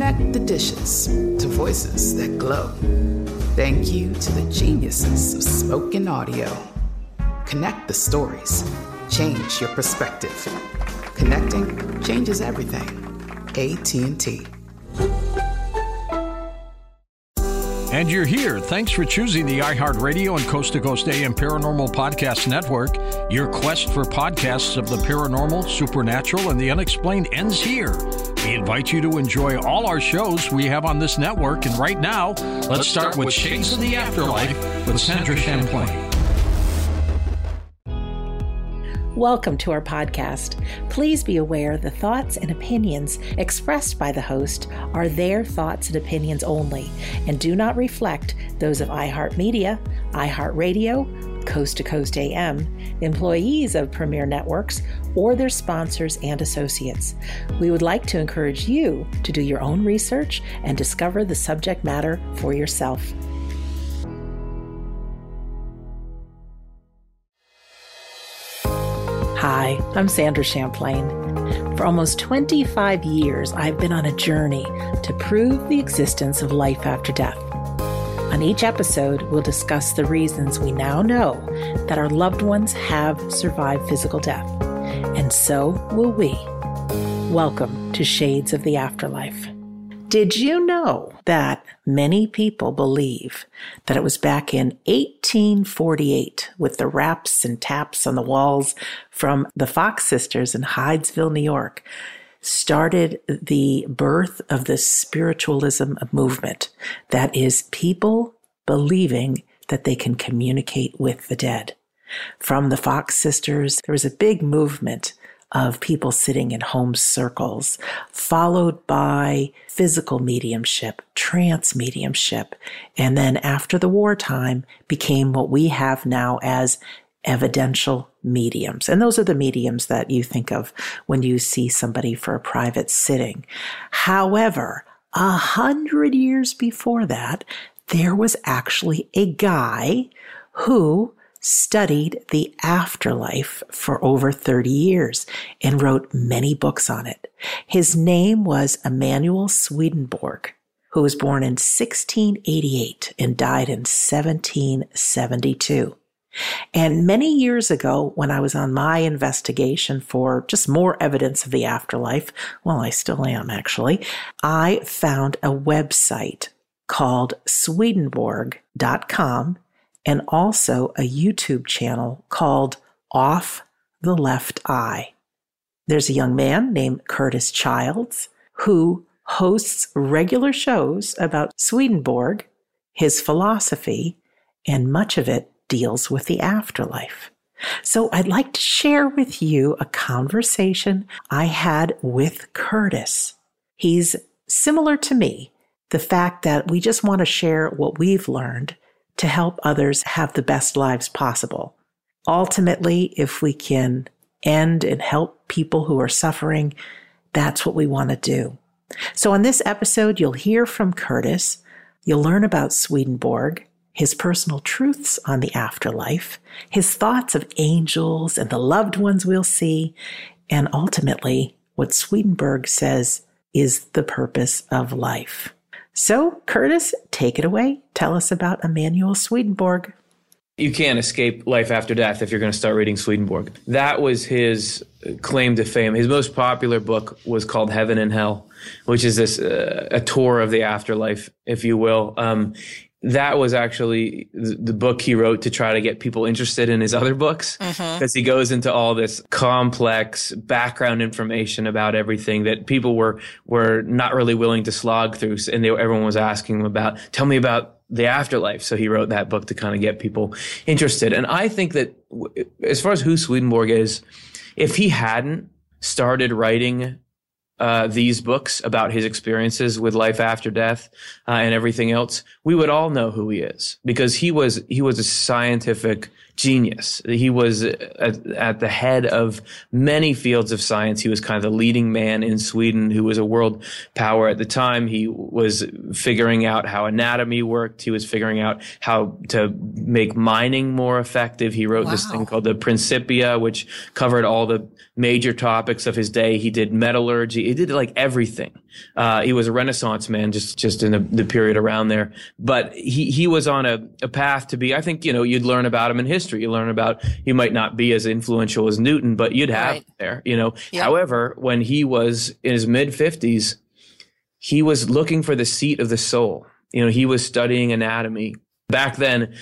Connect the dishes to voices that glow. Thank you to the geniuses of spoken audio. Connect the stories. Change your perspective. Connecting changes everything. AT&T. And you're here. Thanks for choosing the iHeartRadio and Coast to Coast AM Paranormal Podcast Network. Your quest for podcasts of the paranormal, supernatural, and the unexplained ends here. We invite you to enjoy all our shows we have on this network. And right now, let's, let's start, start, with Shades of the Afterlife with Sandra Champlain. Welcome to our podcast. Please be aware the thoughts and opinions expressed by the host are their thoughts and opinions only and do not reflect those of iHeartMedia, iHeartRadio, Coast to Coast AM, employees of Premier Networks, or their sponsors and associates. We would like to encourage you to do your own research and discover the subject matter for yourself. Hi, I'm Sandra Champlain. For almost 25 years, I've been on a journey to prove the existence of life after death. On each episode, we'll discuss the reasons we now know that our loved ones have survived physical death, and so will we. Welcome to Shades of the Afterlife. Did you know that many people believe that it was back in 1848 with the raps and taps on the walls from the Fox sisters in Hydesville, New York, started the birth of the spiritualism movement. That is people believing that they can communicate with the dead. From the Fox sisters, there was a big movement of people sitting in home circles, followed by physical mediumship, trance mediumship, and then after the wartime became what we have now as evidential mediums. And those are the mediums that you think of when you see somebody for a private sitting. However, a hundred years before that, there was actually a guy who studied the afterlife for over 30 years and wrote many books on it. His name was Emanuel Swedenborg, who was born in 1688 and died in 1772. And many years ago, when I was on my investigation for just more evidence of the afterlife, well, I still am actually, I found a website called Swedenborg.com and also a YouTube channel called Off the Left Eye. There's a young man named Curtis Childs who hosts regular shows about Swedenborg, his philosophy, and much of it deals with the afterlife. So I'd like to share with you a conversation I had with Curtis. He's similar to me, the fact that we just want to share what we've learned to help others have the best lives possible. Ultimately, if we can end and help people who are suffering, that's what we want to do. So, on this episode, you'll hear from Curtis. You'll learn about Swedenborg, his personal truths on the afterlife, his thoughts of angels and the loved ones we'll see, and ultimately, what Swedenborg says is the purpose of life. So, Curtis, take it away. Tell us about Emanuel Swedenborg. You can't escape life after death if you're going to start reading Swedenborg. That was his claim to fame. His most popular book was called Heaven and Hell, which is this uh, a tour of the afterlife, if you will. Um, that was actually the book he wrote to try to get people interested in his other books. Because mm-hmm. he goes into all this complex background information about everything that people were were not really willing to slog through and they, everyone was asking him about tell me about the afterlife. So he wrote that book to kind of get people interested. And i think that as far as who swedenborg is if he hadn't started writing uh, these books about his experiences with life after death uh, and everything else, we would all know who he is because he was he was a scientific genius. He was at, at, the head of many fields of science. He was kind of the leading man in Sweden who was a world power at the time. He was figuring out how anatomy worked. He was figuring out how to make mining more effective. He wrote wow. this thing called the Principia, which covered all the major topics of his day. He did metallurgy. He did like everything. Uh, he was a Renaissance man, just just in the, the, period around there. But he he was on a, a path to be. I think you know you'd learn about him in history. You learn about he might not be as influential as Newton, but you'd have right. there. You know. Yep. However, when he was in his mid fifties, he was looking for the seat of the soul. You know, he was studying anatomy. Back then,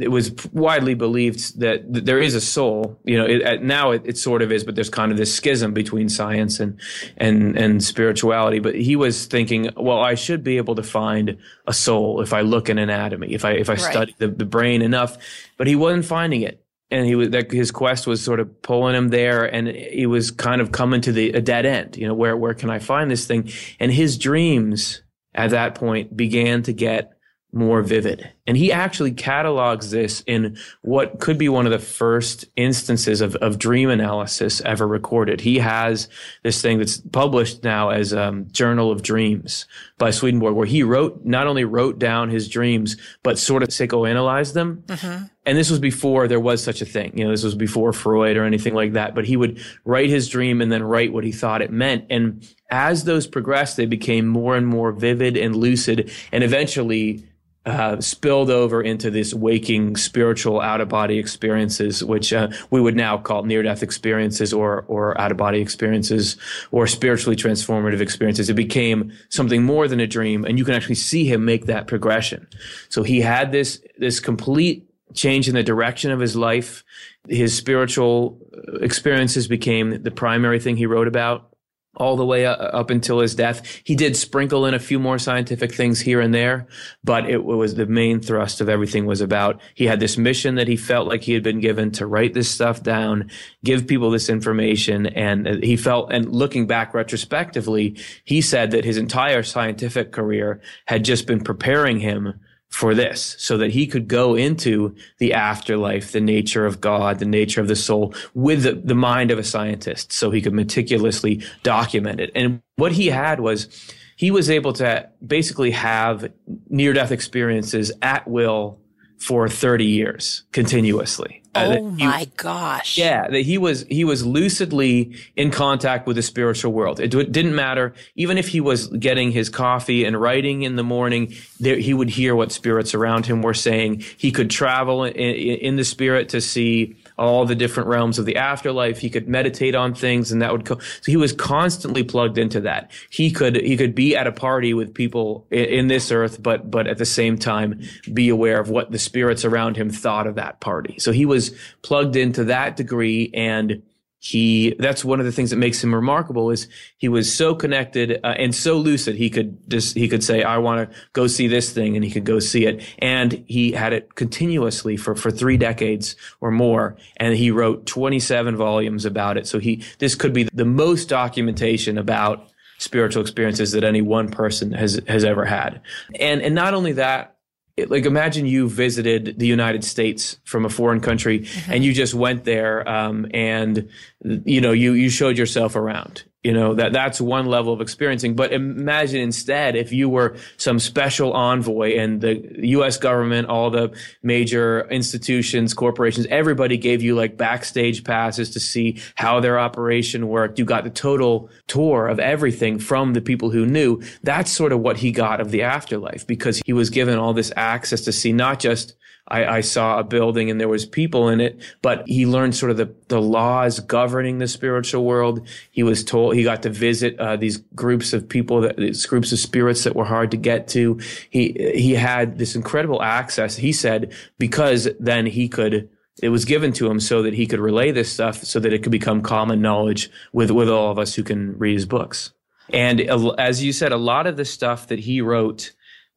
it was widely believed that there is a soul. You know, it, now it, it, sort of is, but there's kind of this schism between science and and and spirituality. But he was thinking, well, I should be able to find a soul if I look in anatomy, if I if I right. study the, the brain enough. But he wasn't finding it, and he was that his quest was sort of pulling him there, and he was kind of coming to the a dead end. You know, where where can I find this thing? And his dreams at that point began to get more vivid. And he actually catalogs this in what could be one of the first instances of, of dream analysis ever recorded. He has this thing that's published now as um, Journal of Dreams by Swedenborg, where he wrote, not only wrote down his dreams, but sort of psychoanalyzed them. Mm-hmm. And this was before there was such a thing. You know, this was before Freud or anything like that. But he would write his dream and then write what he thought it meant. And as those progressed, they became more and more vivid and lucid and eventually uh, spilled over into this waking spiritual out of body experiences, which uh, we would now call near death experiences or or out of body experiences or spiritually transformative experiences. It became something more than a dream, and you can actually see him make that progression. So he had this this complete change in the direction of his life. His spiritual experiences became the primary thing he wrote about all the way up until his death. He did sprinkle in a few more scientific things here and there, but it was the main thrust of everything was about he had this mission that he felt like he had been given to write this stuff down, give people this information. And uh, he felt, and looking back retrospectively, he said that his entire scientific career had just been preparing him for this so that he could go into the afterlife, the nature of God, the nature of the soul with the, the, mind of a scientist so he could meticulously document it. And what he had was he was able to basically have near death experiences at will for 30 years continuously. Uh, oh my he, gosh. Yeah, that he was he was lucidly in contact with the spiritual world. It, it didn't matter even if he was getting his coffee and writing in the morning, there, he would hear what spirits around him were saying. He could travel in, in the spirit to see all the different realms of the afterlife. He could meditate on things and that would co- so he was constantly plugged into that. He could he could be at a party with people in, in this earth but but at the same time be aware of what the spirits around him thought of that party. So he was plugged into that degree and he that's one of the things that makes him remarkable is he was so connected uh, and so lucid. He could just he could say i want to go see this thing and he could go see it. And he had it continuously for for 3 decades or more and he wrote 27 volumes about it. So he this could be the most documentation about spiritual experiences that any one person has has ever had. And and not only that like imagine you visited the United States from a foreign country mm-hmm. and you just went there um, and you know you you showed yourself around you know that that's one level of experiencing. But imagine instead if you were some special envoy and the US government all the major institutions corporations everybody gave you like backstage passes to see how their operation worked. You got the total tour of everything from the people who knew. That's sort of what he got of the afterlife because he was given all this access to see not just I, I, saw a building and there was people in it, but he learned sort of the, the laws governing the spiritual world. He was told he got to visit uh, these groups of people, that, these groups of spirits that were hard to get to. He he had this incredible access. He said because then he could. It was given to him so that he could relay this stuff, so that it could become common knowledge with with all of us who can read his books. And as you said, a lot of the stuff that he wrote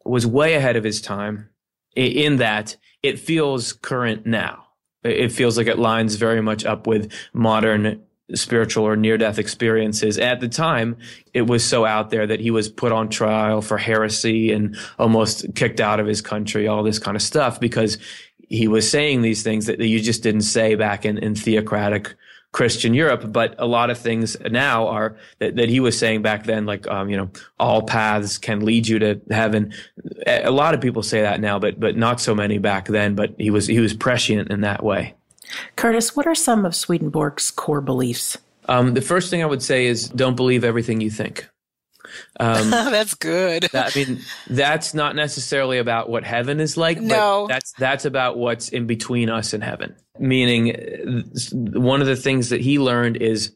was way ahead of his time in that it feels current now. It feels like it lines very much up with modern spiritual or near death experiences. At the time, it was so out there that he was put on trial for heresy and almost kicked out of his country, all this kind of stuff, because he was saying these things that you just didn't say back in, in theocratic Christian Europe. But a lot of things now are that, that he was saying back then, like, um, you know, all paths can lead you to heaven. A lot of people say that now, but, but not so many back then. But he was, he was prescient in that way. Curtis, what are some of Swedenborg's core beliefs? Um, the first thing I would say is don't believe everything you think. Um, that's good. that, I mean, that's not necessarily about what heaven is like. No, that's that's about what's in between us and heaven. Meaning, one of the things that he learned is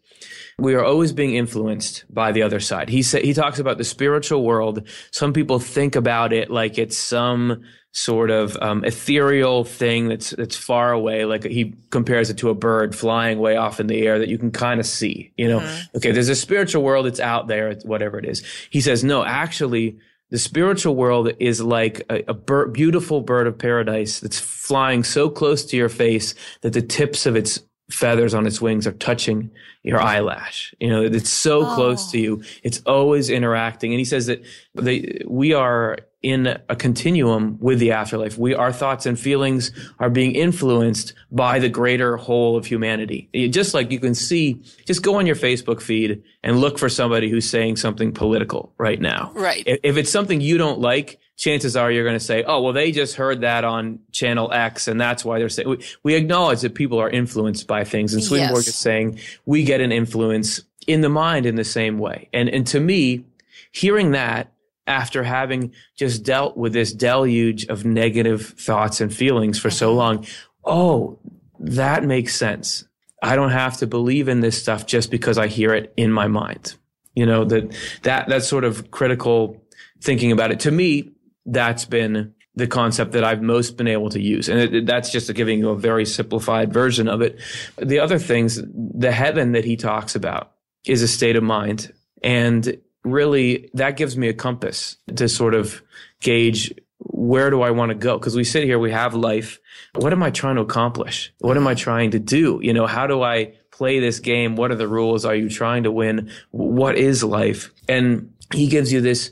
we are always being influenced by the other side. He sa- he talks about the spiritual world. Some people think about it like it's some sort of um, ethereal thing that's that's far away. Like he compares it to a bird flying way off in the air that you can kind of see. You know, mm-hmm. okay, there's a spiritual world. It's out there. Whatever it is. He says no, actually. The spiritual world is like a, a bird, beautiful bird of paradise that's flying so close to your face that the tips of its feathers on its wings are touching your eyelash. You know, it's so oh. close to oh. you. It's always interacting. And he says that they, we are in a continuum with the afterlife. We, our thoughts and feelings are being influenced by the greater whole of humanity. Just like you can see, just go on your Facebook feed and look for somebody who's saying something political right now. Right. If it's something you don't like, chances are you're going to say, oh, well, they just heard that on channel X and that's why they're saying, we, we acknowledge that people are influenced by things. And Swedenborg yes. is saying we get an influence in the mind in the same way. And, and to me, hearing that after having just dealt with this deluge of negative thoughts and feelings for so mm-hmm. long, oh, that makes sense. I don't have to believe in this stuff just because I hear it in my mind. You know, that, that, that sort of critical thinking about it. To me, that's been the concept that I've most been able to use. And it, that's just giving you a very simplified version of it. The other things, the heaven that he talks about is a state of mind. And really that gives me a compass to sort of gauge where do I want to go? Because we sit here, we have life. What am I trying to accomplish? What am I trying to do? You know, how do I play this game? What are the rules? Are you trying to win? What is life? And he gives you this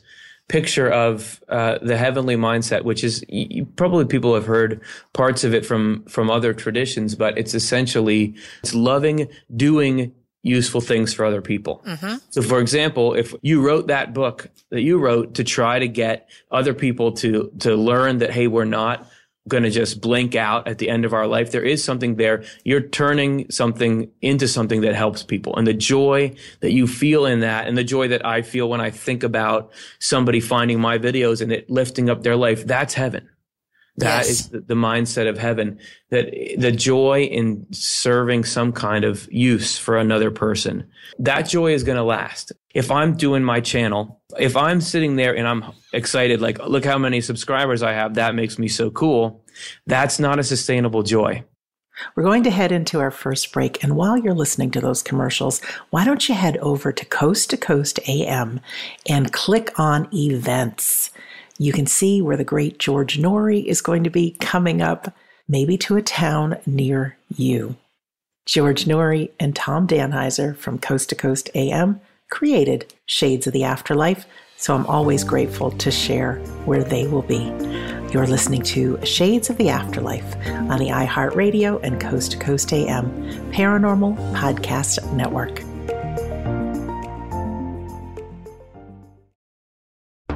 picture of uh, the heavenly mindset, which is probably people have heard parts of it from from other traditions, but it's essentially it's loving, doing useful things for other people. Mm-hmm. So, for example, if you wrote that book that you wrote to try to get other people to to learn that hey, we're not going to just blink out at the end of our life. There is something there. You're turning something into something that helps people. And the joy that you feel in that and the joy that I feel when I think about somebody finding my videos and it lifting up their life, that's heaven. That yes. is the, the, mindset of heaven. That the joy in serving some kind of use for another person, that joy is going to last. If I'm doing my channel, if I'm sitting there and I'm excited, like, look how many subscribers I have, that makes me so cool. That's not a sustainable joy. We're going to head into our first break. And while you're listening to those commercials, why don't you head over to Coast to Coast AM and click on events? You can see where the great George Noory is going to be coming up, maybe to a town near you. George Noory and Tom Danheiser from Coast to Coast AM created Shades of the Afterlife, so I'm always grateful to share where they will be. You're listening to Shades of the Afterlife on the iHeartRadio and Coast to Coast AM Paranormal Podcast Network.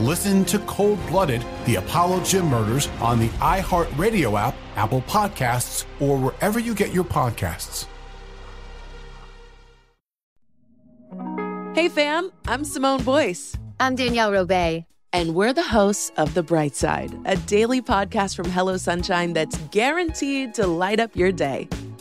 Listen to Cold Blooded The Apollo Gym Murders on the iHeartRadio app, Apple Podcasts, or wherever you get your podcasts. Hey, fam, I'm Simone Boyce. I'm Danielle Robay. And we're the hosts of The Bright Side, a daily podcast from Hello Sunshine that's guaranteed to light up your day.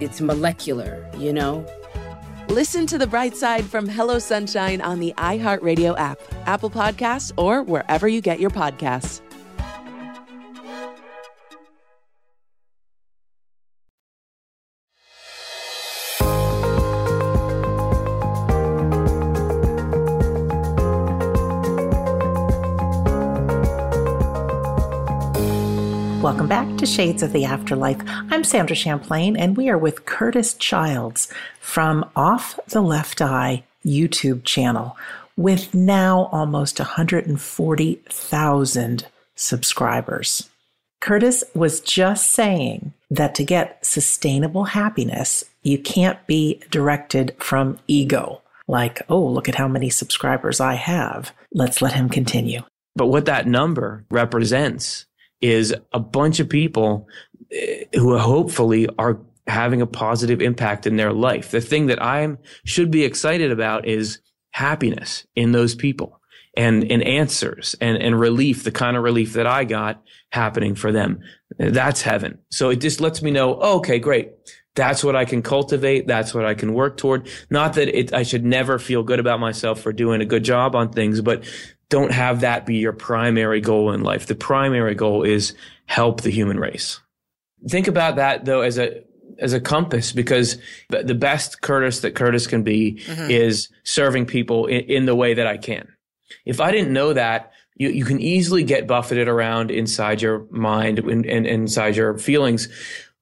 it's molecular, you know? Listen to the bright side from Hello Sunshine on the iHeartRadio app, Apple Podcasts, or wherever you get your podcasts. Welcome back to Shades of the Afterlife. I'm Sandra Champlain, and we are with Curtis Childs from Off the Left Eye YouTube channel with now almost 140,000 subscribers. Curtis was just saying that to get sustainable happiness, you can't be directed from ego, like, oh, look at how many subscribers I have. Let's let him continue. But what that number represents is a bunch of people eh, who hopefully are having a positive impact in their life. The thing that I should be excited about is happiness in those people and, and answers and, and relief, the kind of relief that I got happening for them. That's heaven. So it just lets me know, oh, okay, great. That's what I can cultivate. That's what I can work toward. Not that it, I should never feel good about myself for doing a good job on things, but don't have that be your primary goal in life. The primary goal is help the human race. Think about that though as a as a compass because the best Curtis that Curtis can be mm-hmm. is serving people in, in, the way that I can. If I didn't know that, you, you can easily get buffeted around inside your mind and, and inside your feelings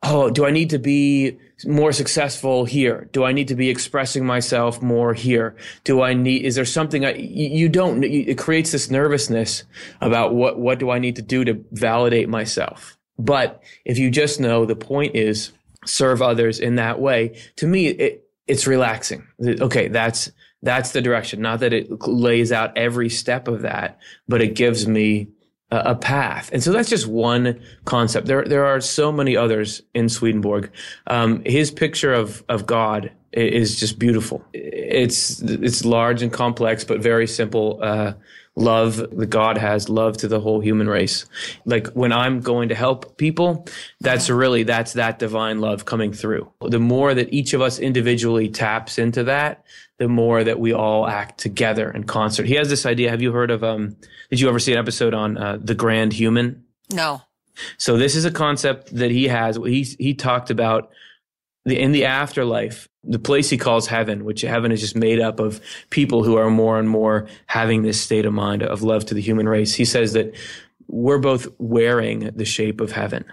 oh, do I need to be more successful here? Do I need to be expressing myself more here? Do I need, is there something I, you don't, it creates this nervousness about what, what do I need to do to validate myself? But if you just know the point is serve others in that way, to me, it, it's relaxing. Okay. That's, that's the direction. Not that it lays out every step of that, but it gives me a path. And so that's just one concept. There, there are so many others in Swedenborg. Um, his picture of, of God is just beautiful. It's, it's large and complex, but very simple. Uh, love that God has, love to the whole human race. Like when I'm going to help people, that's really, that's that divine love coming through. The more that each of us individually taps into that, the more that we all act together in concert. He has this idea. Have you heard of, um, did you ever see an episode on uh, the grand human? No. So this is a concept that he has. He he talked about the in the afterlife, the place he calls heaven, which heaven is just made up of people who are more and more having this state of mind of love to the human race. He says that we're both wearing the shape of heaven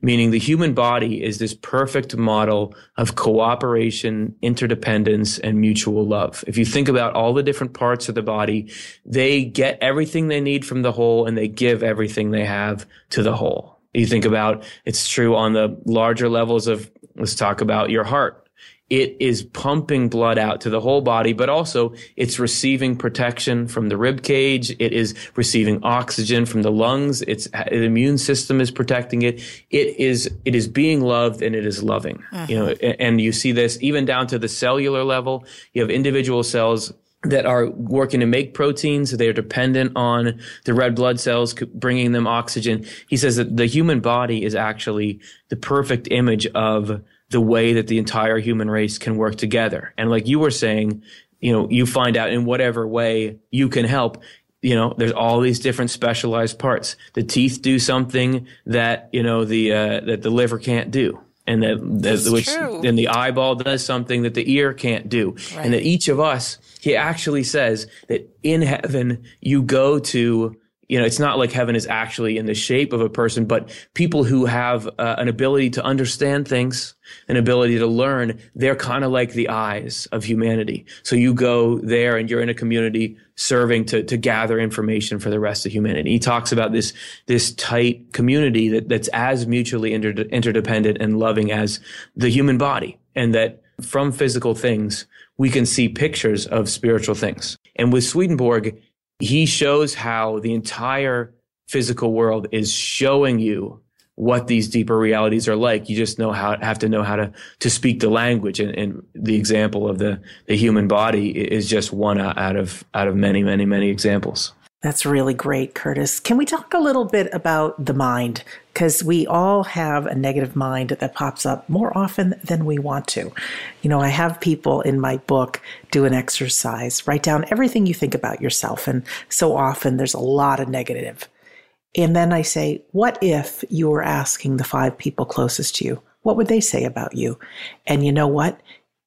meaning the human body is this perfect model of cooperation, interdependence, and mutual love. If you think about all the different parts of the body, they get everything they need from the whole and they give everything they have to the whole. You think about it's true on the larger levels of let's talk about your heart it is pumping blood out to the whole body, but also it's receiving protection from the rib cage. It is receiving oxygen from the lungs. Its the immune system is protecting it. It is it is being loved and it is loving. Uh-huh. You know, and you see this even down to the cellular level. You have individual cells that are working to make proteins. They are dependent on the red blood cells bringing them oxygen. He says that the human body is actually the perfect image of the way that the entire human race can work together. And like you were saying, you know, you find out in whatever way you can help. You know, there's all these different specialized parts. The teeth do something that you know the uh, that the liver can't do, and that, that which then the eyeball does something that the ear can't do, right. and that each of us, he actually says that in heaven you go to you know, it's not like heaven is actually in the shape of a person, but people who have uh, an ability to understand things, an ability to learn, they're kind of like the eyes of humanity. So you go there and you're in a community serving to, to gather information for the rest of humanity. He talks about this, this tight community that, that's as mutually inter- interdependent and loving as the human body. And that from physical things, we can see pictures of spiritual things. And with Swedenborg, he shows how the entire physical world is showing you what these deeper realities are like. You just know how have to know how to to speak the language, and, and the example of the the human body is just one out of out of many many many examples. That's really great, Curtis. Can we talk a little bit about the mind? Because we all have a negative mind that pops up more often than we want to. You know, I have people in my book do an exercise, write down everything you think about yourself. And so often there's a lot of negative. And then I say, what if you were asking the five people closest to you? What would they say about you? And you know what?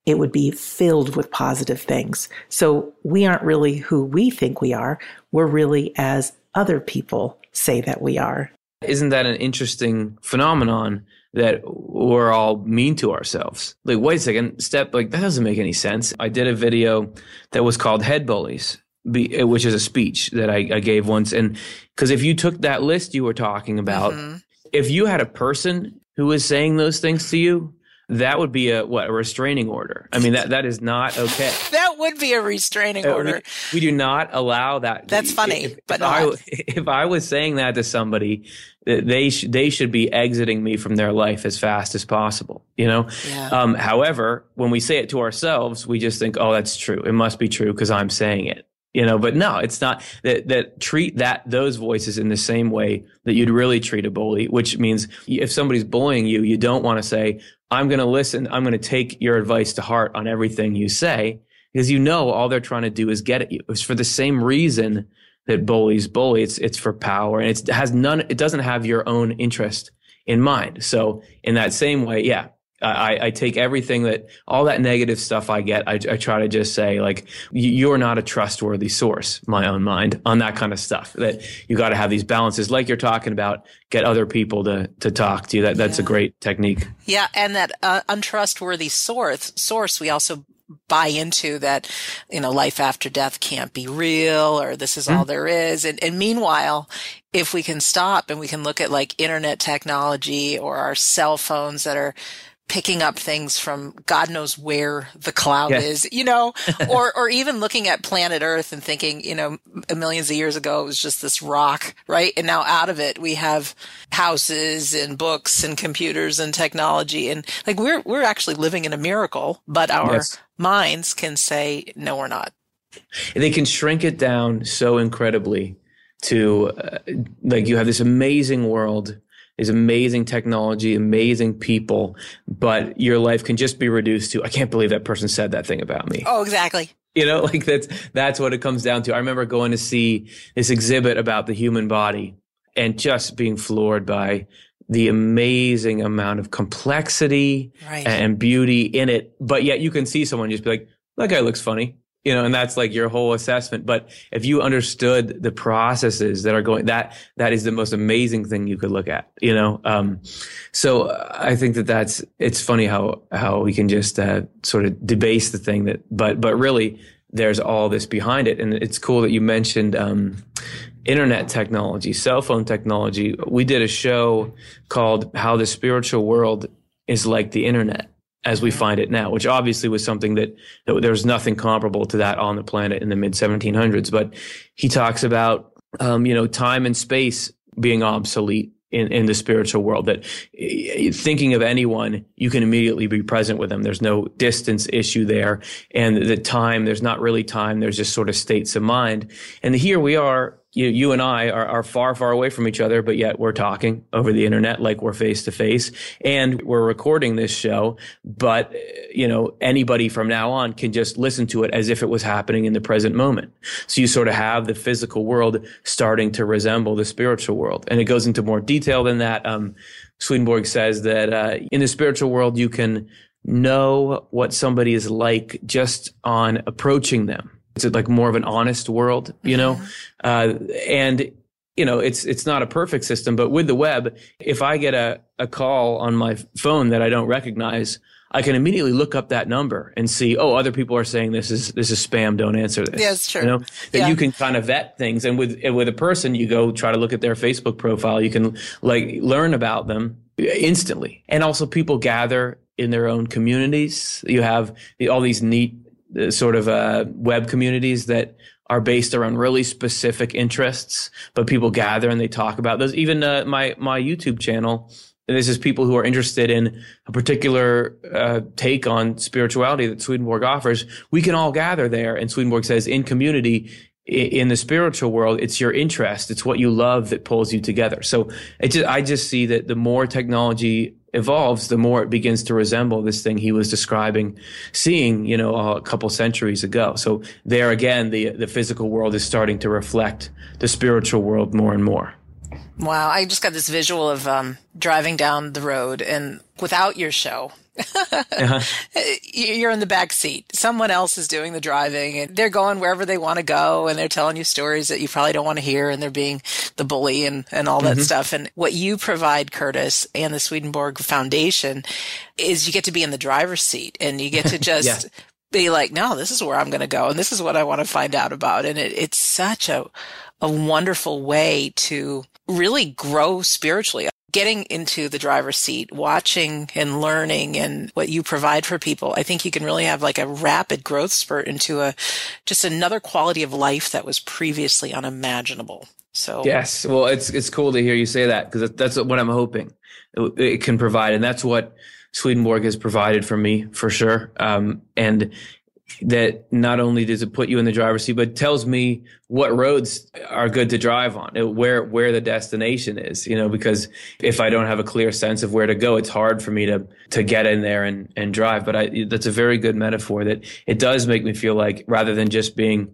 It would be filled with positive things. So we aren't really who we think we are. We're really as other people say that we are. Isn't that an interesting phenomenon that we're all mean to ourselves? Like, wait a second, step, like, that doesn't make any sense. I did a video that was called Head Bullies, which is a speech that I, I gave once. And because if you took that list you were talking about, mm-hmm. if you had a person who was saying those things to you, that would be a what a restraining order. I mean that that is not okay. that would be a restraining uh, order. We, we, do not allow that. That's funny, if, but if I, if I was saying that to somebody, they sh- they should be exiting me from their life as fast as possible. You know. Yeah. Um, however, when we say it to ourselves, we just think, oh, that's true. It must be true because I'm saying it you know but no it's not that that treat that those voices in the same way that you'd really treat a bully which means if somebody's bullying you you don't want to say I'm going to listen. I'm going to take your advice to heart on everything you say because you know all they're trying to do is get at you. It's for the same reason that bullies bully. It's it's for power and it has none. It doesn't have your own interest in mind. So in that same way, yeah, I, I, take everything that all that negative stuff I get. I, I try to just say like you're not a trustworthy source. My own mind on that kind of stuff. That you got to have these balances, like you're talking about. Get other people to to talk to you. That that's yeah. a great technique. Yeah, and that uh, untrustworthy source source we also buy into that you know life after death can't be real or this is all mm. there is and, and meanwhile if we can stop and we can look at like internet technology or our cell phones that are picking up things from God knows where the cloud is, you know, or, or even looking at planet Earth and thinking, you know, millions of years ago, it was just this rock, right? And now out of it, we have houses and books and computers and technology. And like we're, we're actually living in a miracle, but our yes. minds can say, no, we're not. They can shrink it down so incredibly to uh, like you have this amazing world is amazing technology, amazing people, but your life can just be reduced to, I can't believe that person said that thing about me. Oh, exactly. You know, like that's, that's what it comes down to. I remember going to see this exhibit about the human body and just being floored by the amazing amount of complexity right. and beauty in it. But yet you can see someone just be like, that guy looks funny you know, and that's like your whole assessment. But if you understood the processes that are going, that that is the most amazing thing you could look at, you know. Um, so I think that that's it's funny how how we can just uh, sort of debase the thing that, but but really there's all this behind it. And it's cool that you mentioned um, internet technology, cell phone technology. We did a show called How the Spiritual World is Like the Internet as we find it now, which obviously was something that, that there was nothing comparable to that on the planet in the mid 1700s. But he talks about, um, you know, time and space being obsolete in, in the spiritual world that eh, thinking of anyone, you can immediately be present with them. There's no distance issue there. And the time, there's not really time. There's just sort of states of mind. And here we are you, you and I are, are far, far away from each other, but yet we're talking over the internet like we're face to face and we're recording this show. But, you know, anybody from now on can just listen to it as if it was happening in the present moment. So you sort of have the physical world starting to resemble the spiritual world. And it goes into more detail than that. Um, Swedenborg says that, uh, in the spiritual world, you can know what somebody is like just on approaching them it's like more of an honest world, you know? Mm-hmm. Uh, and, you know, it's, it's not a perfect system, but with the web, if I get a, a call on my phone that I don't recognize, I can immediately look up that number and see, oh, other people are saying this is this is spam. Don't answer this. Yeah, it's true. You know, that yeah. you can kind of vet things, and with with a person, you go try to look at their Facebook profile. You can like learn about them instantly, and also people gather in their own communities. You have all these neat sort of uh, web communities that are based around really specific interests, but people gather and they talk about those. Even uh, my my YouTube channel, and this is people who are interested in a particular uh, take on spirituality that Swedenborg offers. We can all gather there, and Swedenborg says in community. In the spiritual world, it's your interest, it's what you love that pulls you together. So just, I just see that the more technology evolves, the more it begins to resemble this thing he was describing, seeing, you know, a couple centuries ago. So there again, the, the physical world is starting to reflect the spiritual world more and more. Wow. I just got this visual of, um, driving down the road and without your show, uh-huh. You're in the back seat. Someone else is doing the driving and they're going wherever they want to go and they're telling you stories that you probably don't want to hear and they're being the bully and, and all that mm-hmm. stuff. And what you provide, Curtis, and the Swedenborg Foundation is you get to be in the driver's seat and you get to just yeah. be like, no, this is where I'm going to go and this is what I want to find out about. And it, it's such a, a wonderful way to really grow spiritually getting into the driver's seat, watching and learning and what you provide for people, I think you can really have like a rapid growth spurt into a just another quality of life that was previously unimaginable. So yes, well, it's it's cool to hear you say that because that's what I'm hoping it, it, can provide, and that's what Swedenborg has provided for me for sure. Um, and that not only does it put you in the driver's seat, but tells me what roads are good to drive on, uh, where where the destination is. You know, because if I don't have a clear sense of where to go, it's hard for me to to get in there and and drive. But I, that's a very good metaphor. That it does make me feel like rather than just being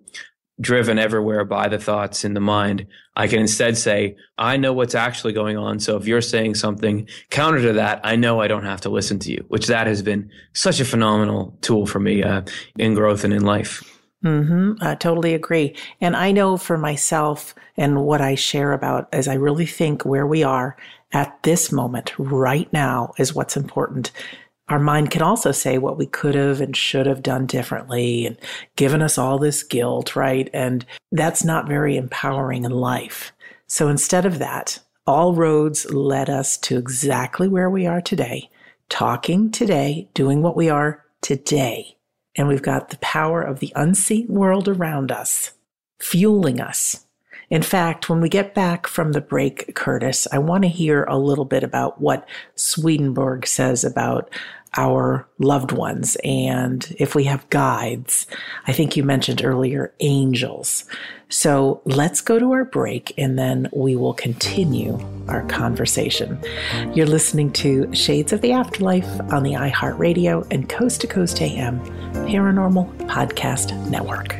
driven everywhere by the thoughts in the mind. I can instead say, I know what's actually going on. So if you're saying something counter to that, I know I don't have to listen to you, which that has been such a phenomenal tool for me uh, in growth and in life. Mm-hmm. I totally agree. And I know for myself and what I share about is I really think where we are at this moment right now is what's important our mind can also say what we could have and should have done differently and given us all this guilt, right? And that's not very empowering in life. So instead of that, all roads led us to exactly where we are today, talking today, doing what we are today. And we've got the power of the unseen world around us, fueling us in fact, when we get back from the break, Curtis, I want to hear a little bit about what Swedenborg says about our loved ones and if we have guides. I think you mentioned earlier angels. So let's go to our break and then we will continue our conversation. You're listening to Shades of the Afterlife on the iHeartRadio and Coast to Coast AM Paranormal Podcast Network.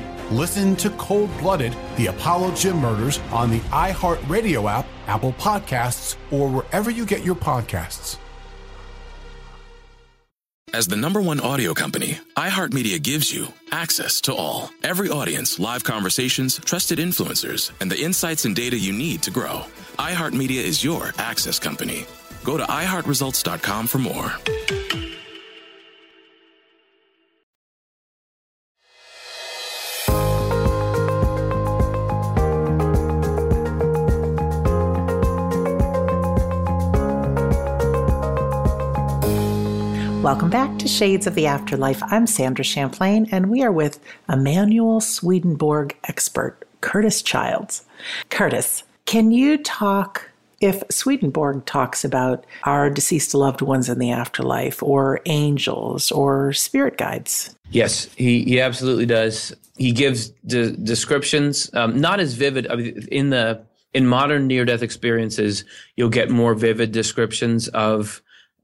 Listen to Cold Blooded The Apollo Gym Murders on the iHeartRadio app, Apple Podcasts, or wherever you get your podcasts. As the number one audio company, iHeartMedia gives you access to all. Every audience, live conversations, trusted influencers, and the insights and data you need to grow. iHeartMedia is your access company. Go to iHeartResults.com for more. Welcome back to Shades of the Afterlife. I'm Sandra Champlain, and we are with Emanuel Swedenborg expert, Curtis Childs. Curtis, can you talk if Swedenborg talks about our deceased loved ones in the afterlife, or angels, or spirit guides? Yes, he, he absolutely does. He gives de- descriptions, um, not as vivid. I mean, in the in modern near death experiences, you'll get more vivid descriptions of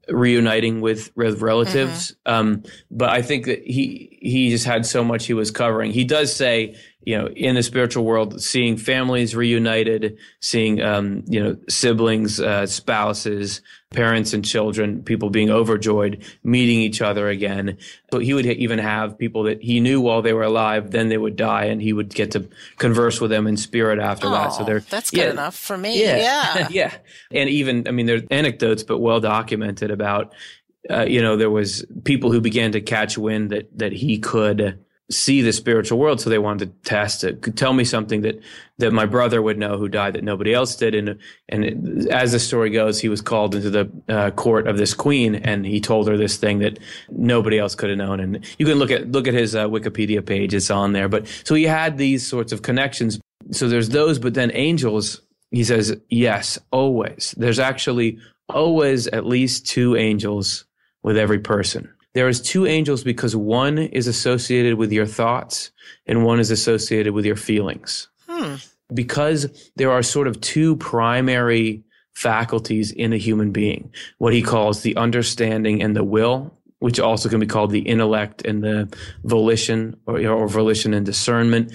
reuniting with, with relatives. Mm-hmm. Um, but I think that he he just had so much he was covering. He does say, you know, in the spiritual world, seeing families reunited, seeing um, you know siblings, uh, spouses, parents, and children, people being overjoyed, meeting each other again. So he would even have people that he knew while they were alive, then they would die, and he would get to converse with them in spirit after oh, that. So they're that's good yeah, enough for me. Yeah, yeah, yeah. And even I mean, there's anecdotes, but well documented about. Uh, you know, there was people who began to catch wind that that he could see the spiritual world, so they wanted to test it. Could tell me something that that my brother would know who died that nobody else did. And and it, as the story goes, he was called into the uh, court of this queen, and he told her this thing that nobody else could have known. And you can look at look at his uh, Wikipedia page; it's on there. But so he had these sorts of connections. So there's those, but then angels. He says, yes, always. There's actually always at least two angels with every person. There is two angels because one is associated with your thoughts and one is associated with your feelings. Hmm. Because there are sort of two primary faculties in a human being, what he calls the understanding and the will, which also can be called the intellect and the volition or, or, volition and discernment,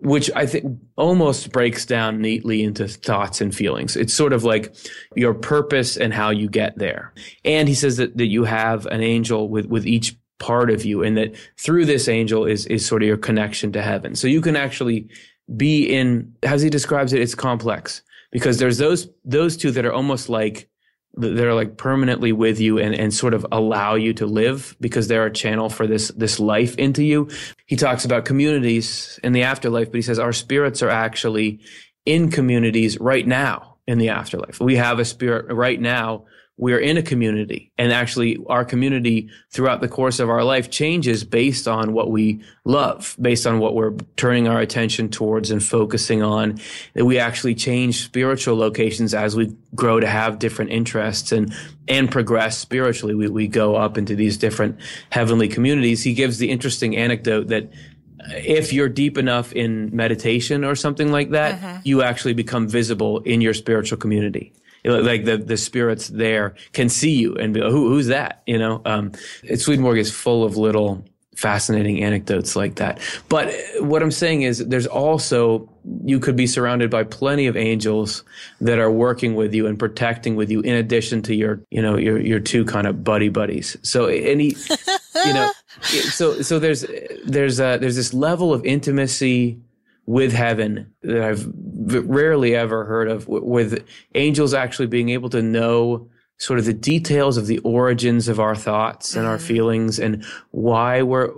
which I think almost breaks down neatly into thoughts and feelings. It's sort of like your purpose and how you get there. And he says that, that you have an angel with, with each part of you and that through this angel is, is sort of your connection to heaven. So you can actually be in, as he describes it, it's complex because there's those, those two that are almost like, they're like permanently with you and, and sort of allow you to live because they're a channel for this this life into you. He talks about communities in the afterlife, but he says our spirits are actually in communities right now in the afterlife. We have a spirit right now we're in a community and actually our community throughout the course of our life changes based on what we love, based on what we're turning our attention towards and focusing on. That we actually change spiritual locations as we grow to have different interests and, and progress spiritually. We, we go up into these different heavenly communities. He gives the interesting anecdote that if you're deep enough in meditation or something like that, Uh-huh. you actually become visible in your spiritual community. Like the, the spirits there can see you and be, Who, who's that? You know, um, Swedenborg is full of little fascinating anecdotes like that. But what I'm saying is there's also, you could be surrounded by plenty of angels that are working with you and protecting with you in addition to your, you know, your, your two kind of buddy buddies. So any, you know, so, so there's, there's a, there's this level of intimacy with heaven that I've rarely ever heard of with angels actually being able to know sort of the details of the origins of our thoughts and our mm-hmm. feelings and why we're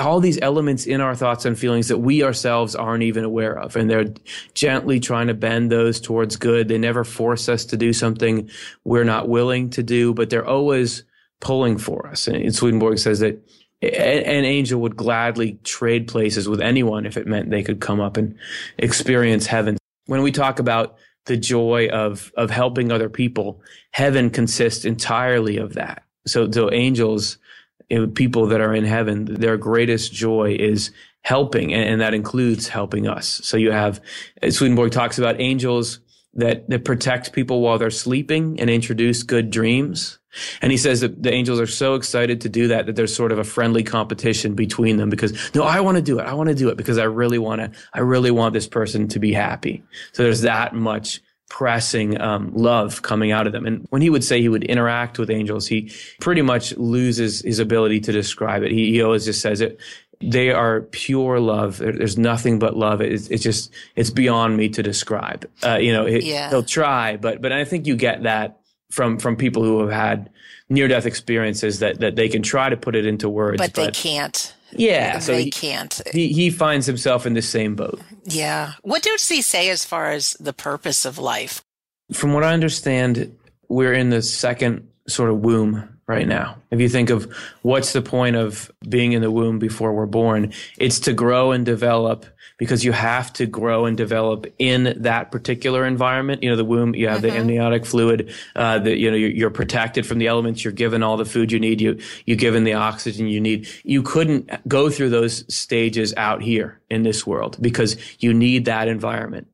all these elements in our thoughts and feelings that we ourselves aren't even aware of. And they're gently trying to bend those towards good. They never force us to do something we're not willing to do, but they're always pulling for us. And Swedenborg says that an angel would gladly trade places with anyone if it meant they could come up and experience heaven. When we talk about the joy of of helping other people, heaven consists entirely of that. So, so angels, people that are in heaven, their greatest joy is helping, and, and that includes helping us. So you have Swedenborg talks about angels that that protect people while they're sleeping and introduce good dreams. And he says that the angels are so excited to do that that there's sort of a friendly competition between them because no, I want to do it. I want to do it because I really want to. I really want this person to be happy. So there's that much pressing um, love coming out of them. And when he would say he would interact with angels, he pretty much loses his ability to describe it. He, he always just says it. They are pure love. There- There's nothing but love. It's, it's just, it's beyond me to describe. Uh, you know, it, Yeah. they'll try, but, but I think you get that from, from people who have had near death experiences that, that they can try to put it into words. but they can't. Yeah. So they he, can't. he, he finds himself in the same boat. Yeah. What does he say as far as the purpose of life? From what I understand, we're in the second sort of womb right now. If you think of what's the point of being in the womb before we're born, it's to grow and develop because you have to grow and develop in that particular environment. You know, the womb, you have the amniotic fluid, uh, that, you know, you're, you're protected from the elements. You're given all the food you need. You, you're given the oxygen you need. You couldn't go through those stages out here in this world because you need that environment.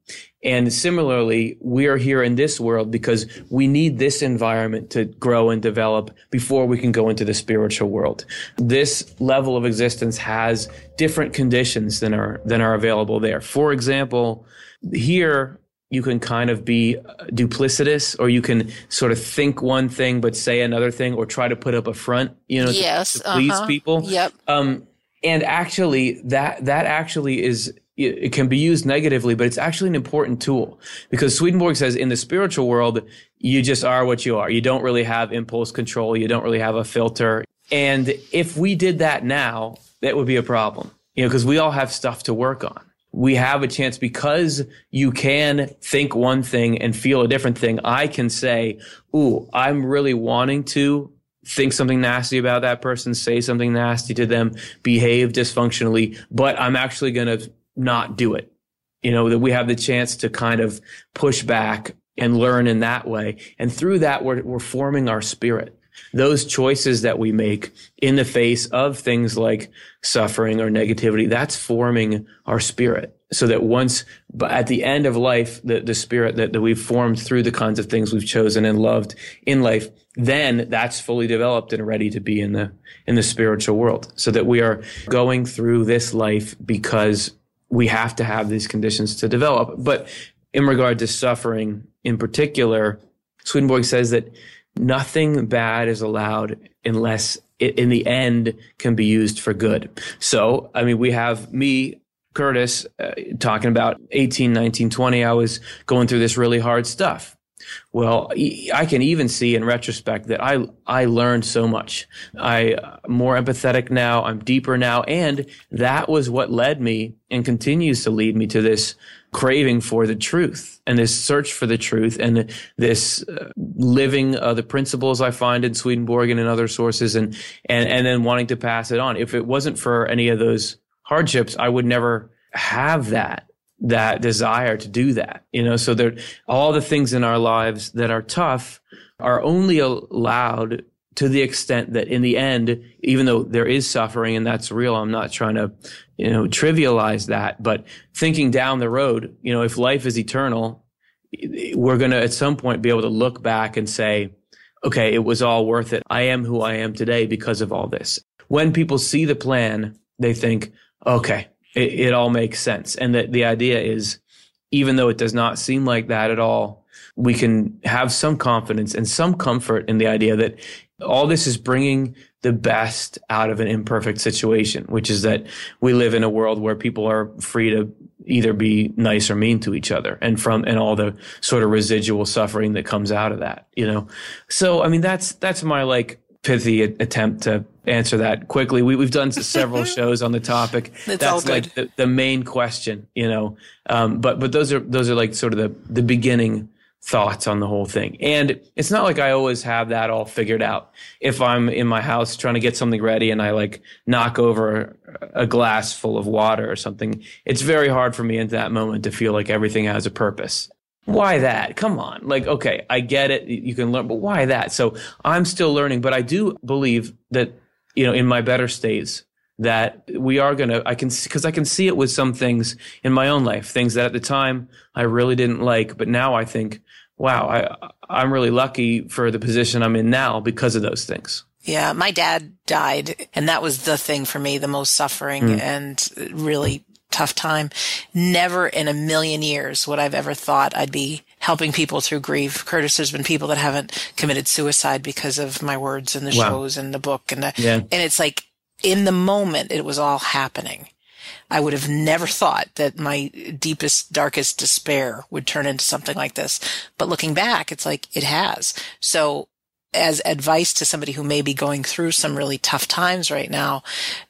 And similarly, we are here in this world because we need this environment to grow and develop before we can go into the spiritual world. This level of existence has different conditions than are, than are available there. For example, here, you can kind of be duplicitous or you can sort of think one thing but say another thing or try to put up a front, you know, to- Yes, to, please uh-huh. people. Yep. Um, and actually, that that actually is it can be used negatively, but it's actually an important tool because Swedenborg says in the spiritual world, you just are what you are. You don't really have impulse control. You don't really have a filter. And if we did that now, that would be a problem, you know, because we all have stuff to work on. We have a chance because you can think one thing and feel a different thing. I can say, Ooh, I'm really wanting to think something nasty about that person, say something nasty to them, behave dysfunctionally, but I'm actually going to not do it. You know, that we have the chance to kind of push back and learn in that way. And through that, we're, we're forming our spirit. Those choices that we make in the face of things like suffering or negativity, that's forming our spirit. So that once, but at the end of life, the, the spirit that, that we've formed through the kinds of things we've chosen and loved in life, then that's fully developed and ready to be in the, in the spiritual world. So that we are going through this life because we have to have these conditions to develop. But in regard to suffering in particular, Swedenborg says that nothing bad is allowed unless it in the end can be used for good. So, I mean, we have me, Curtis, uh, talking about 18, 19, 20. I was going through this really hard stuff. Well, I can even see in retrospect that I I learned so much. I uh, more empathetic now. I'm deeper now, and that was what led me and continues to lead me to this craving for the truth and this search for the truth and this uh, living uh, the principles I find in Swedenborg and in other sources, and and and then wanting to pass it on. If it wasn't for any of those hardships, I would never have that that desire to do that. You know, so there, all the things in our lives that are tough are only allowed to the extent that in the end, even though there is suffering and that's real, I'm not trying to, you know, trivialize that, but thinking down the road, you know, if life is eternal, we're going to at some point be able to look back and say, okay, it was all worth it. I am who I am today because of all this. When people see the plan, they think, okay, it, it all makes sense. And that the idea is, even though it does not seem like that at all, we can have some confidence and some comfort in the idea that all this is bringing the best out of an imperfect situation, which is that we live in a world where people are free to either be nice or mean to each other and from, and all the sort of residual suffering that comes out of that, you know? So, I mean, that's, that's my like pithy attempt to answer that quickly. We, we've done several shows on the topic. It's that's like the, the main question, you know? Um, but, but those are, those are like sort of the, the beginning thoughts on the whole thing. And it's not like I always have that all figured out. If I'm in my house trying to get something ready and I like knock over a glass full of water or something, it's very hard for me in that moment to feel like everything has a purpose. Why that? Come on. Like, okay, I get it. You can learn, but why that? So I'm still learning, but I do believe that, you know, in my better states, that we are going to, I can, because I can see it with some things in my own life, things that at the time I really didn't like, but now I think, wow, I, I'm really lucky for the position I'm in now because of those things. Yeah, my dad died, and that was the thing for me, the most suffering Mm. and really tough time. Never in a million years would I've ever thought I'd be helping people through grief. Curtis, there's been people that haven't committed suicide because of my words and the Wow. shows and the book, and the, Yeah. and it's like in the moment it was all happening. I would have never thought that my deepest, darkest despair would turn into something like this. But looking back, it's like it has. So as advice to somebody who may be going through some really tough times right now,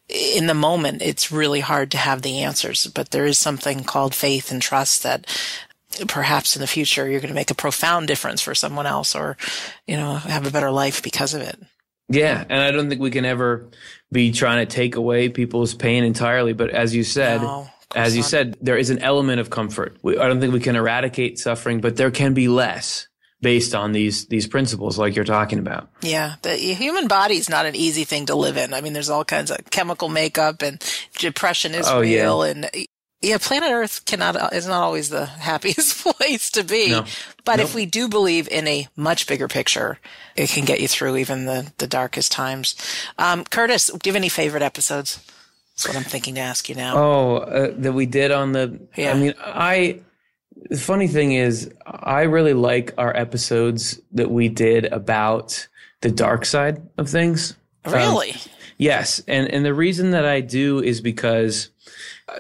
in the moment, it's really hard to have the answers, but there is something called faith and trust that perhaps in the future you're going to make a profound difference for someone else or, you know, have a better life because of it. Yeah, and I don't think we can ever be trying to take away people's pain entirely. But as you said, No, as you said, there is an element of comfort. We, I don't think we can eradicate suffering, but there can be less based on these these principles, like you're talking about. Yeah, the human body is not an easy thing to live in. I mean, there's all kinds of chemical makeup and depression is Oh, yeah. real and yeah, planet Earth cannot is not always the happiest place to be. No. But Nope. if we do believe in a much bigger picture, it can get you through even the the darkest times. Um, Curtis, do you have any favorite episodes? That's what I'm thinking to ask you now. Oh, uh, that we did on the. Yeah. I mean, I. The funny thing is, I really like our episodes that we did about the dark side of things. Um, Really? yes, and and the reason that I do is because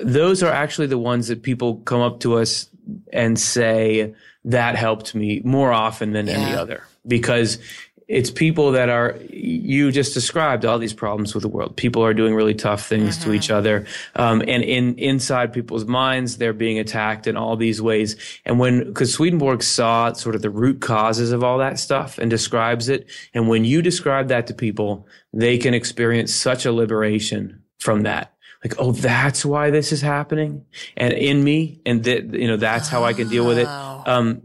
those are actually the ones that people come up to us and say that helped me more often than any other because it's people that are you just described all these problems with the world. People are doing really tough things to each other. Um, and in inside people's minds they're being attacked in all these ways. And when because swedenborg saw sort of the root causes of all that stuff and describes it. And when you describe that to people they can experience such a liberation from that. Like oh that's why this is happening? And in me and that you know that's how i can deal with it. Um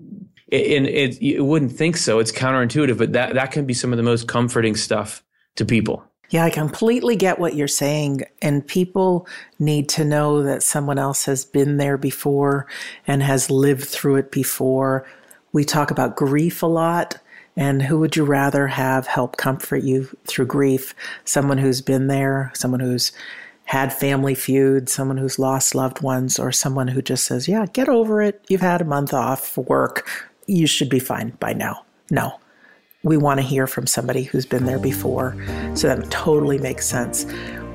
and it, you wouldn't think so it's counterintuitive but that that can be some of the most comforting stuff to people Yeah, I completely get what you're saying. And people need to know that someone else has been there before and has lived through it before. We talk about grief a lot. And who would you rather have help comfort you through grief? Someone who's been there, someone who's had family feuds, someone who's lost loved ones, or someone who just says, Yeah, get over it. You've had a month off work. You should be fine by now. No, we want to hear from somebody who's been there before. So that totally makes sense.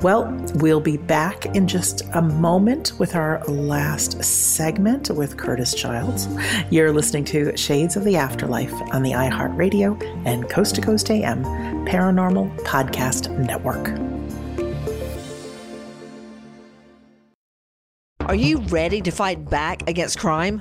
Well, we'll be back in just a moment with our last segment with Curtis Childs. You're listening to Shades of the Afterlife on the iHeartRadio and Coast to Coast AM Paranormal Podcast Network. Are you ready to fight back against crime?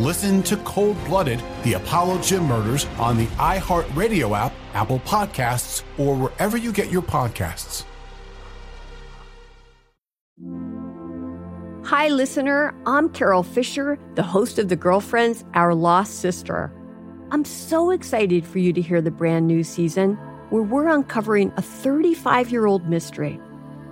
Listen to Cold Blooded, the Apollo Gym Murders on the iHeartRadio app, Apple Podcasts, or wherever you get your podcasts. Hi, listener. I'm Carole Fisher, the host of The Girlfriends, Our Lost Sister. I'm so excited for you to hear the brand new season where we're uncovering a 35 year old mystery.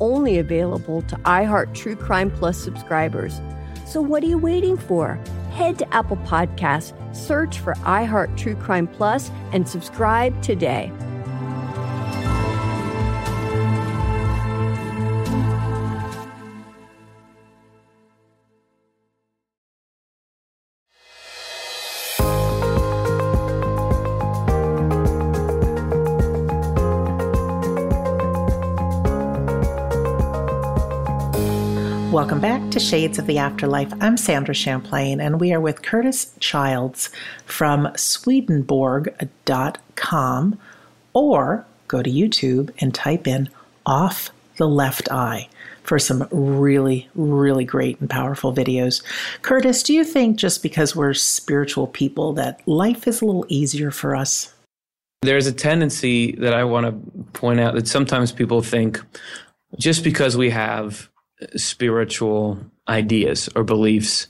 only available to iHeart True Crime Plus subscribers. So what are you waiting for? Head to Apple Podcasts, search for iHeart True Crime Plus, and subscribe today. To Shades of the Afterlife. I'm Sandra Champlain, and we are with Curtis Childs from Swedenborg.com, or go to YouTube and type in Off the Left Eye for some really, really great and powerful videos. Curtis, do you think just because we're spiritual people that life is a little easier for us? There's a tendency that I want to point out that sometimes people think just because we have spiritual ideas or beliefs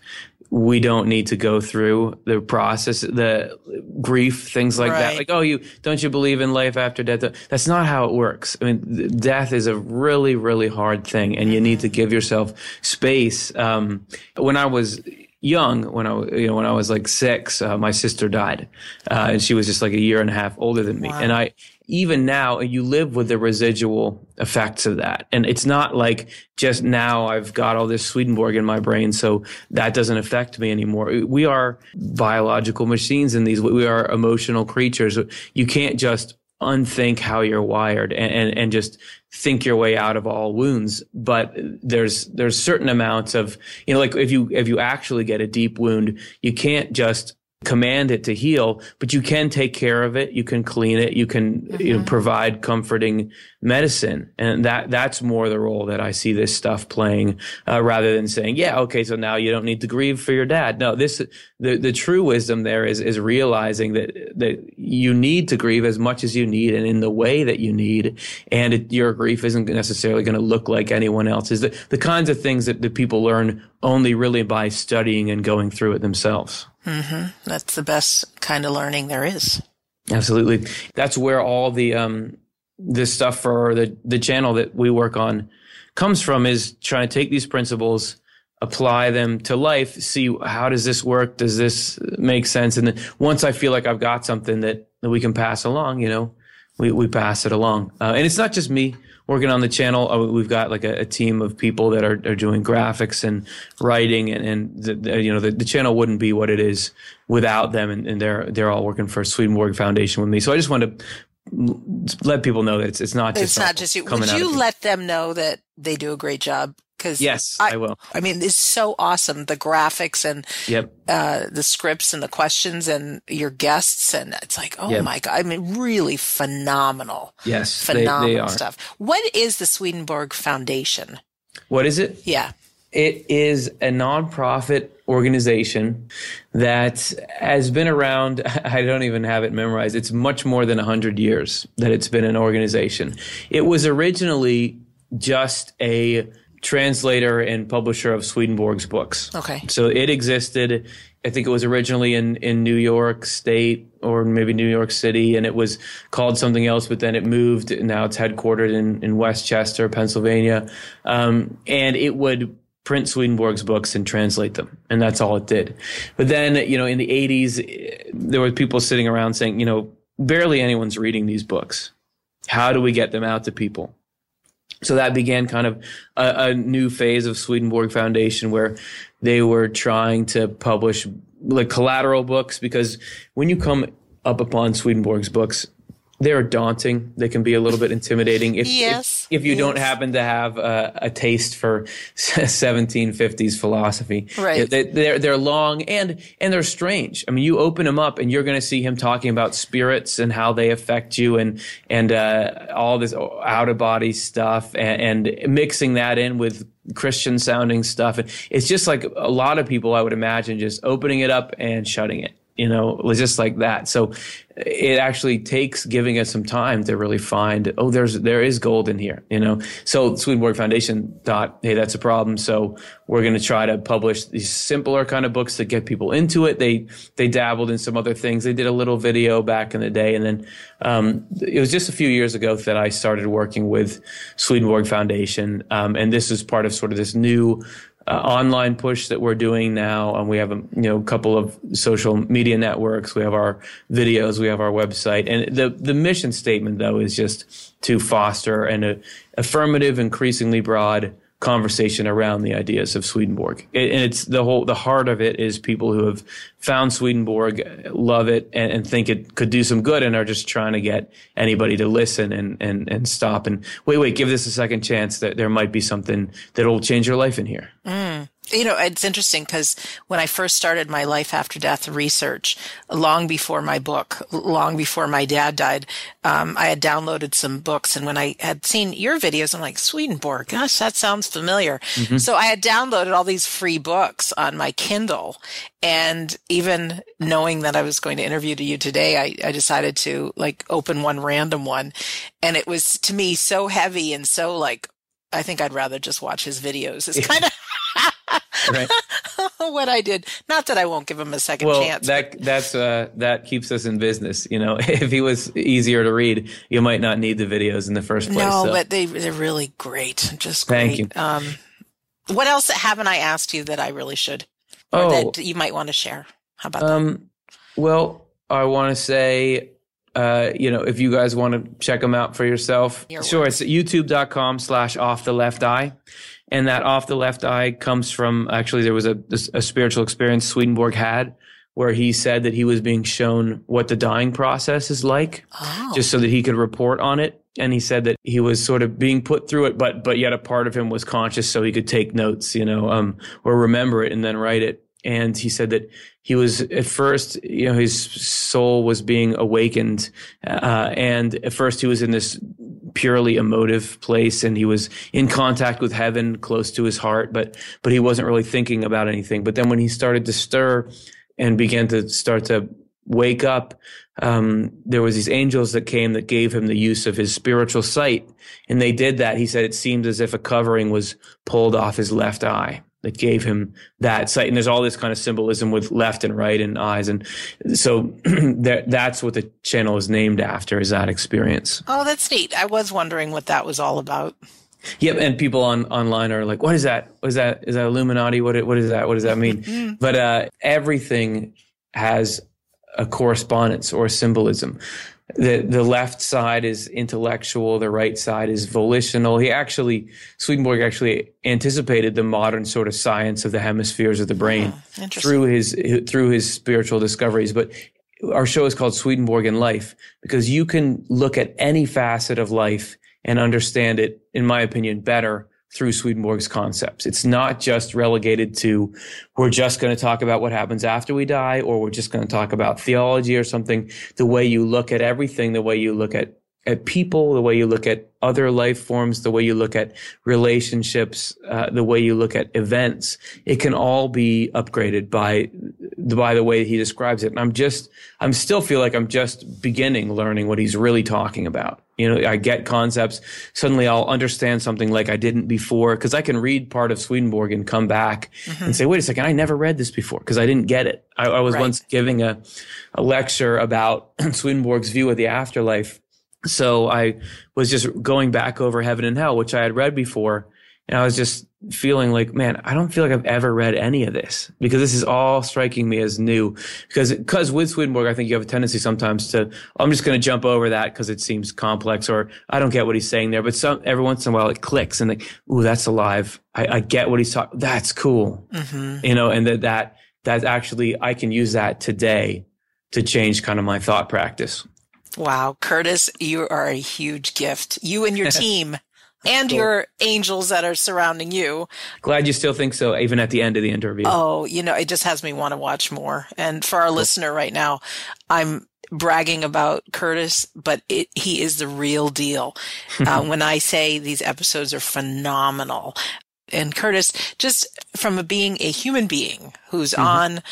we don't need to go through the process the grief things like right. that like oh you don't you believe in life after death that's not how it works i mean death is a really really hard thing and you need to give yourself space um, when i was young when I you know when I was like six, uh, my sister died, uh, and she was just like a year and a half older than me. Wow. And I even now you live with the residual effects of that, and it's not like just now I've got all this Swedenborg in my brain, so that doesn't affect me anymore. We are biological machines in these. We are emotional creatures. You can't just unthink how you're wired and, and, and just think your way out of all wounds. But there's, there's certain amounts of, you know, like if you, if you actually get a deep wound, you can't just command it to heal, but you can take care of it. You can clean it. You can mm-hmm. you know, mm-hmm. provide comforting medicine. And that, that's more the role that I see this stuff playing, uh, rather than saying, yeah, okay, so now you don't need to grieve for your dad. No, this, the, the true wisdom there is, is realizing that, that you need to grieve as much as you need and in the way that you need. And it, your grief isn't necessarily going to look like anyone else's. The, the kinds of things that, that people learn only really by studying and going through it themselves. Mm-hmm. That's the best kind of learning there is. Absolutely. That's where all the um, this stuff for the the channel that we work on comes from is trying to take these principles apply them to life see how does this work does this make sense and then once i feel like i've got something that, that we can pass along you know we, we pass it along. Uh, and it's not just me working on the channel. Uh, we've got like a, a, team of people that are, are doing graphics and writing, and, and the, the, you know the, the, channel wouldn't be what it is without them. And, and, they're they're all working for Swedenborg Foundation with me. So I just wanted to let people know that it's it's not just it's not just you. Would you let them know that they do a great job because yes, I, I, will. I mean, it's so awesome the graphics and yep. uh, the scripts and the questions and your guests and it's like, oh yep. my god! I mean, really phenomenal. Yes, phenomenal they, they stuff. What is the Swedenborg Foundation? What is it? Yeah, it is a nonprofit organization that has been around. I don't even have it memorized. It's much more than 100 years that it's been an organization. It was originally just a translator and publisher of Swedenborg's books. Okay. So it existed. I think it was originally in, in New York State or maybe New York City, and it was called something else, but then it moved. Now it's headquartered in, in West Chester, Pennsylvania. Um, and it would print Swedenborg's books and translate them. And that's all it did. But then, you know, in the 80s, there were people sitting around saying, you know, barely anyone's reading these books. How do we get them out to people? So that began kind of a, a, new phase of Swedenborg Foundation where they were trying to publish like collateral books because when you come up upon Swedenborg's books, they're daunting. They can be a little bit intimidating if yes, if, if you yes. don't happen to have a, a taste for 1750s philosophy. Right. They, they're they're long and and they're strange. I mean, you open them up and you're going to see him talking about spirits and how they affect you and and uh, all this out of body stuff and, and mixing that in with Christian sounding stuff. And it's just like a lot of people, I would imagine, just opening it up and shutting it you know, it was just like that. So it actually takes giving us some time to really find, oh, there's, there is gold in here, you know? So Swedenborg Foundation thought, hey, that's a problem. So we're going to try to publish these simpler kind of books to get people into it. They, they dabbled in some other things. They did a little video back in the day. And then, um, it was just a few years ago that I started working with Swedenborg Foundation. Um, and this is part of sort of this new, uh, online push that we're doing now. and we have a you know couple of social media networks. We have our videos. We have our website. And the the mission statement though is just to foster an affirmative, increasingly broad conversation around the ideas of Swedenborg. and it's the whole, the heart of it is people who have found Swedenborg, love it, and, and, think it could do some good and are just trying to get anybody to listen and, and, and stop and wait, wait, give this a second chance that there might be something that will change your life in here. Mm. You know, it's interesting because when I first started my life after death research, long before my book, long before my dad died, um, I had downloaded some books. And when I had seen your videos, I'm like, Swedenborg, gosh, that sounds familiar. Mm-hmm. So I had downloaded all these free books on my Kindle. And even knowing that I was going to interview to you today, I, I decided to like open one random one. And it was to me so heavy and so like, I think I'd rather just watch his videos. It's kind of right. what I did. Not that I won't give him a second well, chance. That that's uh, that keeps us in business. You know, if he was easier to read, you might not need the videos in the first place. No, so. but they they're really great. Just great. Thank you. Um, what else haven't I asked you that I really should, or oh, that you might want to share? How about um, that? Well, I want to say uh, you know, if you guys want to check them out for yourself, Your sure. words. It's youtube.com slash off the left eye. And that off the left eye comes from actually there was a, a spiritual experience Swedenborg had where he said that he was being shown what the dying process is like Oh. just so that he could report on it. And he said that he was sort of being put through it, but, but yet a part of him was conscious so he could take notes, you know, um, or remember it and then write it. And he said that he was at first, you know, his soul was being awakened. Uh, and at first he was in this purely emotive place and he was in contact with heaven close to his heart, but, but he wasn't really thinking about anything. But then when he started to stir and began to start to wake up, um, there was these angels that came that gave him the use of his spiritual sight. And they did that. He said it seemed as if a covering was pulled off his left eye that gave him that sight. And there's all this kind of symbolism with left and right and eyes. And so that, that's what the channel is named after is that experience. Oh, that's neat. I was wondering what that was all about. Yep, and people on online are like, "What is that? What is that? Is that Illuminati? What what is that? What does that mean?" but uh, everything has a correspondence or a symbolism. The the left side is intellectual, the right side is volitional. He actually Swedenborg actually anticipated the modern sort of science of the hemispheres of the brain through his through his spiritual discoveries. But our show is called Swedenborg in Life because you can look at any facet of life and understand it, in my opinion, better through Swedenborg's concepts. It's not just relegated to we're just going to talk about what happens after we die or we're just going to talk about theology or something. The way you look at everything, the way you look at at people, the way you look at other life forms, the way you look at relationships, uh, the way you look at events, it can all be upgraded by by the way he describes it. And I'm just, I'm still feel like I'm just beginning learning what he's really talking about. You know, I get concepts. Suddenly I'll understand something like I didn't before because I can read part of Swedenborg and come back mm-hmm. and say, wait a second, I never read this before because I didn't get it. I, I was Right. once giving a, a lecture about Swedenborg's view of the afterlife. So I was just going back over heaven and hell, which I had read before. And I was just feeling like, man, I don't feel like I've ever read any of this because this is all striking me as new. Because, because with Swedenborg, I think you have a tendency sometimes to, I'm just going to jump over that because it seems complex or I don't get what he's saying there. But some, every once in a while it clicks and like, ooh, that's alive. I, I get what he's talking. That's cool. Mhm. You know, and that, that, that actually, I can use that today to change kind of my thought practice. Wow, Curtis, you are a huge gift. You and your team and Cool. your angels that are surrounding you. Glad you still think so, even at the end of the interview. Oh, you know, it just has me want to watch more. And for our listener right now, I'm bragging about Curtis, but it, he is the real deal. uh, when I say these episodes are phenomenal. And Curtis, just from a, being a human being who's Mm-hmm. on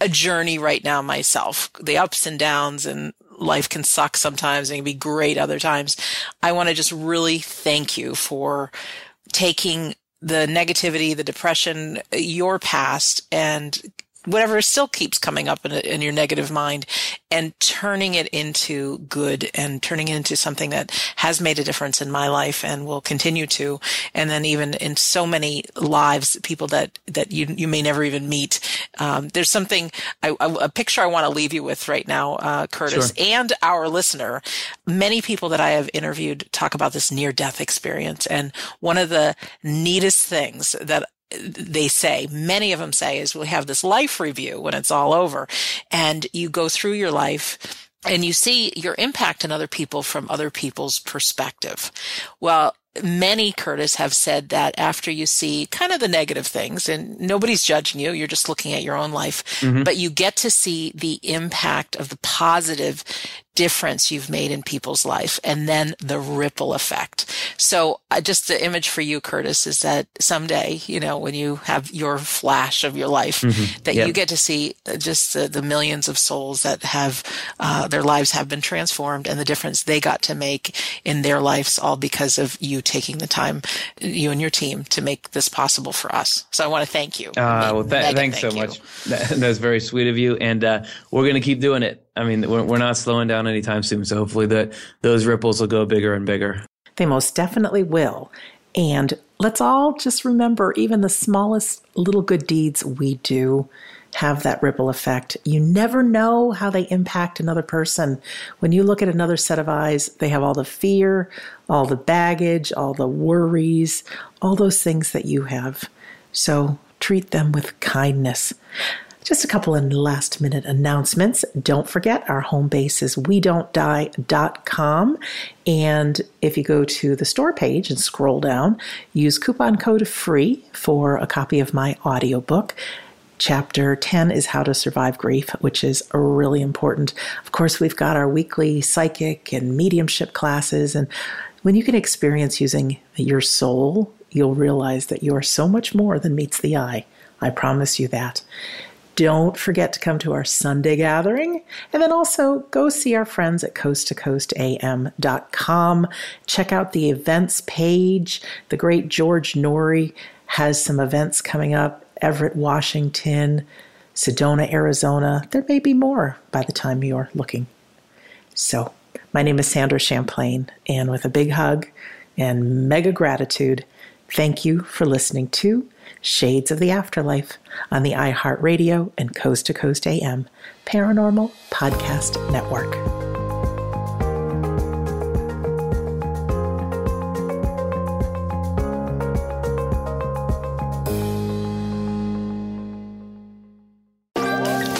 a journey right now myself, the ups and downs and life can suck sometimes and can be great other times. I want to just really thank you for taking the negativity, the depression, uh, your past and whatever still keeps coming up in, in your negative mind and turning it into good and turning it into something that has made a difference in my life and will continue to. And then even in so many lives, people that, that you, you may never even meet. Um, there's something, I, I, a picture I want to leave you with right now, uh, Curtis, Sure. and our listener. Many people that I have interviewed talk about this near death experience. And one of the neatest things that they say, many of them say, is we have this life review when it's all over. And you go through your life and you see your impact on other people from other people's perspective. Well, many, Curtis, have said that after you see kind of the negative things, and nobody's judging you, you're just looking at your own life, Mhm. but you get to see the impact of the positive difference you've made in people's life and then the ripple effect. So uh, just the image for you, Curtis, is that someday, you know, when you have your flash of your life, Mhm. that Yep. you get to see uh, just the, the millions of souls that have, uh, their lives have been transformed and the difference they got to make in their lives all because of you taking the time, you and your team to make this possible for us. So I want to thank you. Uh, well, th- Megan, thanks thank so you. much. That, that's very sweet of you, and uh, we're going to keep doing it. I mean, we're, we're not slowing down anytime soon. So hopefully, that those ripples will go bigger and bigger. They most definitely will. And let's all just remember even the smallest little good deeds we do have that ripple effect. You never know how they impact another person. When you look at another set of eyes, they have all the fear, all the baggage, all the worries, all those things that you have. So treat them with kindness. Just a couple of last minute announcements. Don't forget our home base is we don't die.com. And if you go to the store page and scroll down, use coupon code free for a copy of my audiobook. Chapter 10 is How to Survive Grief, which is really important. Of course, we've got our weekly psychic and mediumship classes. And when you can experience using your soul, you'll realize that you are so much more than meets the eye. I promise you that. Don't forget to come to our Sunday gathering. And then also go see our friends at coasttocoastam.com. Check out the events page. The great George Noory has some events coming up Everett, Washington, Sedona, Arizona. There may be more by the time you're looking. So, my name is Sandra Champlain, and with a big hug and mega gratitude, thank you for listening to Shades of the Afterlife on the iHeartRadio and Coast to Coast AM Paranormal Podcast Network.